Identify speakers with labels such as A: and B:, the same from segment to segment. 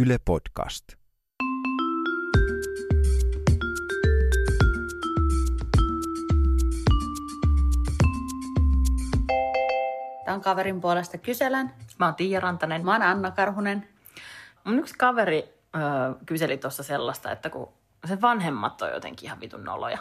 A: Yle Podcast.
B: Tämä on kaverin puolesta kyselen.
C: Mä oon Tiia Rantanen.
B: Mä oon Anna Karhunen.
C: Mun yksi kaveri öö, kyseli tuossa sellaista, että kun sen vanhemmat on jotenkin ihan vitun noloja.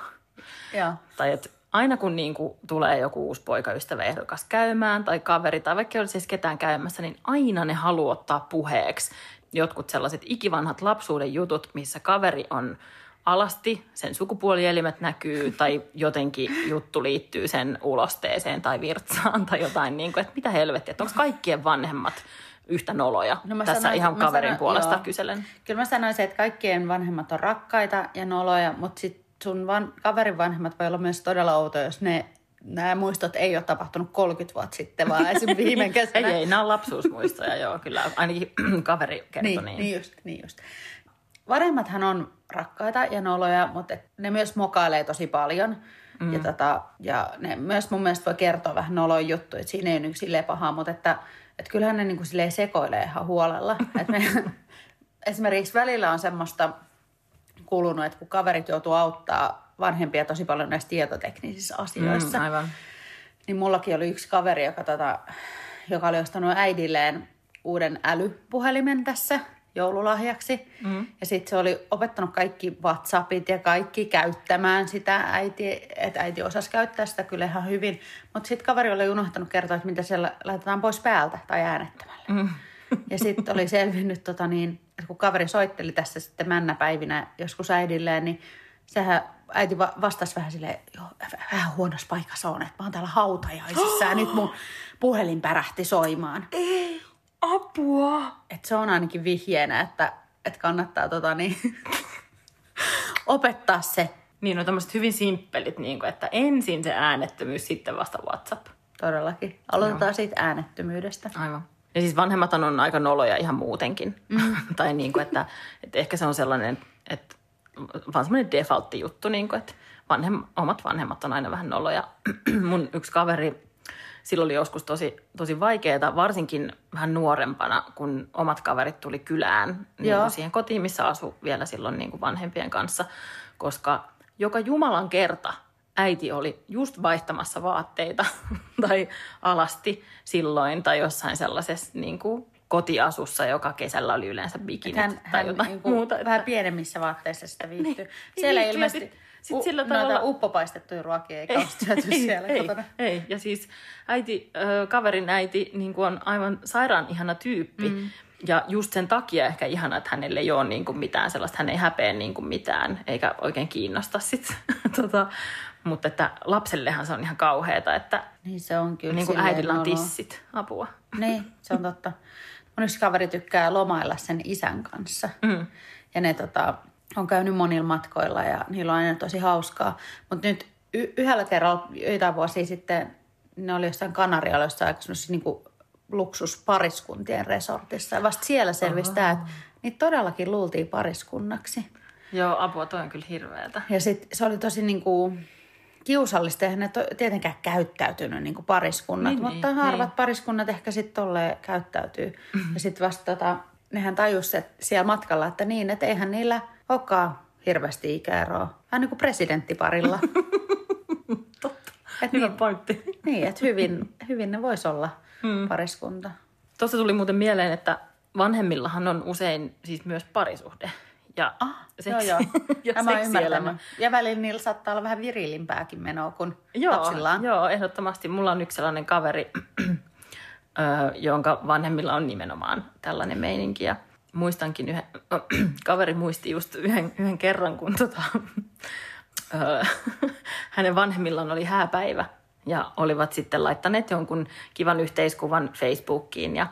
B: Joo.
C: Tai että aina kun niin kuin tulee joku uusi poikaystävä ehdokas käymään tai kaveri tai vaikka ei olisi siis ketään käymässä, niin aina ne haluaa ottaa puheeksi jotkut sellaiset ikivanhat lapsuuden jutut, missä kaveri on alasti, sen sukupuolielimet näkyy tai jotenkin juttu liittyy sen ulosteeseen tai virtsaan tai jotain, niin kuin, että mitä helvettiä, että onko kaikkien vanhemmat yhtä noloja?
B: No mä
C: Tässä
B: sanoin-
C: ihan
B: mä
C: kaverin
B: sanoin-
C: puolesta
B: joo.
C: kyselen.
B: Kyllä mä sanoisin, että kaikkien vanhemmat on rakkaita ja noloja, mutta sit sun van, kaverin vanhemmat voi olla myös todella outoja, jos ne nämä muistot ei ole tapahtunut 30 vuotta sitten, vaan esimerkiksi viime
C: Ei,
B: kesänä.
C: ei, nämä on lapsuusmuistoja, joo, kyllä. Ainakin kaveri kertoi
B: niin,
C: niin.
B: niin just, niin just. Vanhemmathan on rakkaita ja noloja, mutta ne myös mokailee tosi paljon. Mm. Ja, tota, ja ne myös mun mielestä voi kertoa vähän noloja juttuja, että siinä ei ole silleen pahaa, mutta että, että kyllähän ne niin kuin silleen sekoilee ihan huolella. Et me, esimerkiksi välillä on semmoista kulunut, että kun kaverit joutuu auttaa vanhempia tosi paljon näissä tietoteknisissä asioissa,
C: Mm, aivan.
B: niin mullakin oli yksi kaveri, joka, tota, joka oli ostanut äidilleen uuden älypuhelimen tässä joululahjaksi. Mm. Ja sitten se oli opettanut kaikki WhatsAppit ja kaikki käyttämään sitä äiti, että äiti osasi käyttää sitä kyllä ihan hyvin. Mutta sitten kaveri oli unohtanut kertoa, että mitä siellä laitetaan pois päältä tai äänettämällä. Mm. Ja sitten oli selvinnyt, tota niin, että kun kaveri soitteli tässä sitten männäpäivinä joskus äidilleen, niin sehän äiti va- vastasi vähän silleen, joo, vä- vähän huonossa paikassa on, että mä oon täällä hautajaisissa ja nyt mun puhelin pärähti soimaan.
C: Apua!
B: Et se on ainakin vihjeenä, että, että kannattaa tota niin, opettaa se
C: Niin on tämmöiset hyvin simppelit, niin kuin, että ensin se äänettömyys, sitten vasta WhatsApp.
B: todellakin. Aloitetaan siitä äänettömyydestä.
C: Aivan. Ja siis vanhemmat on aika noloja ihan muutenkin. Mm. tai niin kuin, että, että ehkä se on sellainen, että vaan semmoinen defaultti juttu, niin kuin, että vanhem, omat vanhemmat on aina vähän noloja. Mun yksi kaveri, silloin oli joskus tosi, tosi vaikeaa, varsinkin vähän nuorempana, kun omat kaverit tuli kylään niin
B: Joo.
C: siihen kotiin, missä asui vielä silloin niin kuin vanhempien kanssa, koska joka Jumalan kerta äiti oli just vaihtamassa vaatteita tai alasti silloin tai jossain sellaisessa niin kuin kotiasussa, joka kesällä oli yleensä bikinit
B: Hän,
C: tai
B: hän
C: jotain
B: niinku
C: muuta.
B: vähän pienemmissä vaatteissa sitä viihtyy.
C: Niin,
B: Siellä ei
C: viihtyy,
B: ilmeisesti
C: sit- sit sillä
B: noita
C: tavalla-
B: uppopaistettuja ruokia ei kauheasti syöty siellä
C: ei,
B: kotona.
C: Ei, ja siis äiti, ö, kaverin äiti niin kuin on aivan sairaan ihana tyyppi. Mm. Ja just sen takia ehkä ihana, että hänelle ei ole niin kuin mitään sellaista, hän ei häpeä niin kuin mitään, eikä oikein kiinnosta sit. tota, mutta että lapsellehan se on ihan kauheata, että
B: Niin se on kyllä
C: niin kuin äidillä on tissit, apua.
B: Niin, se on totta. Mun yksi kaveri tykkää lomailla sen isän kanssa. Mm. Ja ne tota, on käynyt monilla matkoilla ja niillä on aina tosi hauskaa. Mutta nyt y- yhdellä kerralla joitain vuosia sitten ne oli jossain Kanarialla jossain aika semmoisessa niinku luksuspariskuntien resortissa. Ja vasta siellä selvisi tämä, että niitä todellakin luultiin pariskunnaksi.
C: Joo, apua, toi on kyllä hirveetä.
B: Ja sitten se oli tosi niinku kiusallista, eihän ne tietenkään käyttäytynyt niinku pariskunnat,
C: Niin,
B: niin, mutta
C: niin,
B: harvat
C: niin.
B: pariskunnat ehkä sitten tolleen käyttäytyy. Mm-hmm. Ja sitten vasta tota, nehän tajus että siellä matkalla, että niin, että eihän niillä olekaan hirveästi ikäeroa. Vähän niin kuin presidenttiparilla.
C: Totta.
B: Et
C: Hyvä
B: niin,
C: pointti.
B: niin, että hyvin, hyvin ne vois olla mm. pariskunta.
C: Tuossa tuli muuten mieleen, että vanhemmillahan on usein siis myös parisuhde. Ja
B: Ah,
C: seksi-
B: joo, joo.
C: ja
B: on
C: seksielämä.
B: Ja välillä niillä saattaa olla vähän virilimpääkin menoa kuin
C: Joo,
B: lapsilla on.
C: joo, ehdottomasti. Mulla on yksi sellainen kaveri, ö, jonka vanhemmilla on nimenomaan tällainen meininki. Ja muistankin yhden, kaveri muisti just yhden, yhden kerran, kun tota, ö, hänen vanhemmillaan oli hääpäivä. Ja olivat sitten laittaneet jonkun kivan yhteiskuvan Facebookiin ja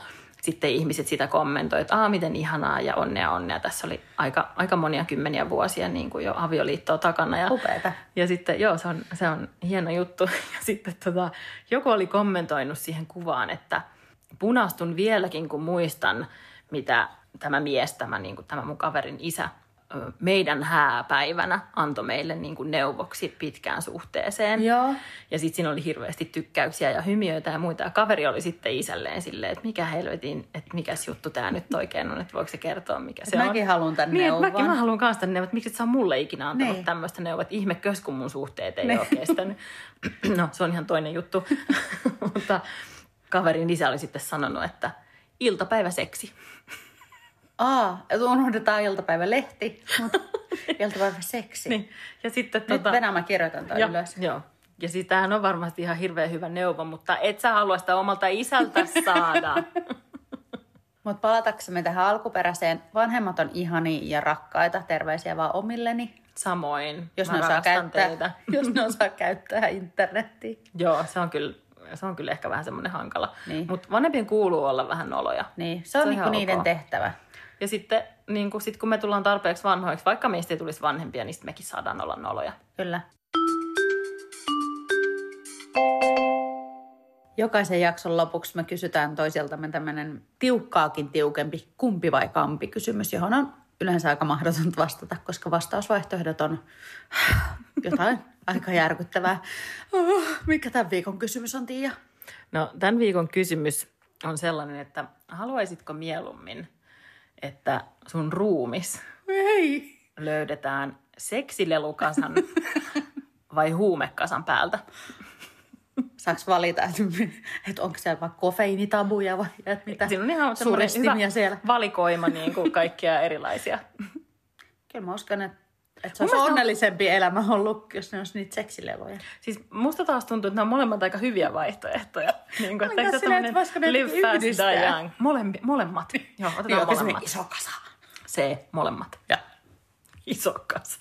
C: sitten ihmiset sitä kommentoivat, että Aa, miten ihanaa ja onnea onnea. Tässä oli aika, aika monia kymmeniä vuosia niin kuin jo avioliittoa takana. Ja,
B: Upeeta.
C: ja sitten joo, se on, se on hieno juttu. Ja sitten tota, joku oli kommentoinut siihen kuvaan, että punastun vieläkin, kun muistan, mitä tämä mies, tämä, niin kuin, tämä mun kaverin isä, meidän hääpäivänä antoi meille niin kuin neuvoksi pitkään suhteeseen.
B: Joo.
C: Ja sitten siinä oli hirveästi tykkäyksiä ja hymiöitä ja muita. Ja kaveri oli sitten isälleen silleen, että mikä helvetin, että mikäs juttu tämä nyt oikein on, että voiko se kertoa, mikä se
B: mäkin
C: on.
B: haluan tän
C: niin,
B: neuvon.
C: mäkin mä haluan kanssa tämän neuvon, että miksi et sä ole mulle ikinä antanut
B: Niin.
C: tämmöistä neuvoa, että ihme kös, kun mun suhteet ei
B: Niin.
C: ole kestänyt. no, se on ihan toinen juttu. Mutta kaverin isä oli sitten sanonut, että iltapäiväseksi.
B: Aa, että unohdetaan iltapäivälehti, mutta iltapäiväseksi.
C: Niin. Ja sitten
B: Nyt
C: tota...
B: Venä, mä kirjoitan
C: Joo,
B: ylös.
C: joo. Ja siis tämähän on varmasti ihan hirveän hyvä neuvo, mutta et sä halua sitä omalta isältä saada.
B: Mutta palataksemme tähän alkuperäiseen, vanhemmat on ihania ja rakkaita, terveisiä vaan omilleni,
C: Samoin.
B: jos
C: Mä
B: ne, osaa käyttää,
C: teitä.
B: jos ne osaa käyttää internettiä.
C: Joo, se on kyllä, se on kyllä ehkä vähän semmoinen hankala.
B: Niin.
C: Mutta vanhempien kuuluu olla vähän noloja.
B: Niin, se on,
C: Se on
B: niinku niiden
C: ok.
B: tehtävä.
C: Ja sitten niin kun, sit kun me tullaan tarpeeksi vanhoiksi, vaikka meistä ei tulisi vanhempia, niin sitten mekin saadaan olla noloja.
B: Kyllä. Jokaisen jakson lopuksi me kysytään toisiltamme tämmöinen tiukkaakin tiukempi kumpi vai kampi kysymys, johon on yleensä aika mahdotonta vastata, koska vastausvaihtoehdot on jotain aika järkyttävää. Oh, mikä tämän viikon kysymys on, Tiia?
C: No, tämän viikon kysymys on sellainen, että haluaisitko mieluummin, että sun ruumis
B: Ei.
C: löydetään seksilelukasan vai huumekasan päältä?
B: Saaks valita, että, onko siellä vaikka kofeiinitabuja vai että mitä
C: Siinä on ihan semmoinen hyvä
B: siellä?
C: valikoima niin kuin kaikkia erilaisia.
B: Kyllä mä uskon, että, että se olisi
C: mielestä on-
B: onnellisempi elämä ollut, jos ne olisi niitä seksileluja.
C: Siis musta taas tuntuu, että nämä on molemmat aika hyviä vaihtoehtoja. Niin kuin, että
B: silleen, että voisiko ne
C: live fast,
B: yhdistää?
C: die young. Molempi, molemmat. Joo, otetaan
B: Niin,
C: molemmat.
B: iso kasa.
C: C, molemmat. Ja iso kasa.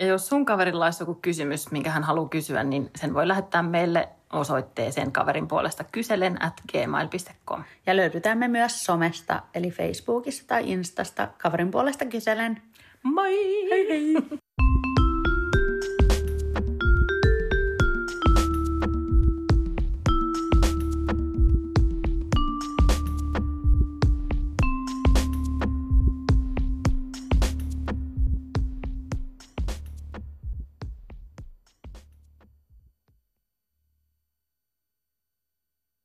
C: Ja jos sun kaverilla olisi joku kysymys, minkä hän haluaa kysyä, niin sen voi lähettää meille osoitteeseen kaverin puolesta kyselen at gmail.com.
B: Ja löydytään me myös somesta, eli Facebookista tai Instasta kaverin puolesta kyselen. 没。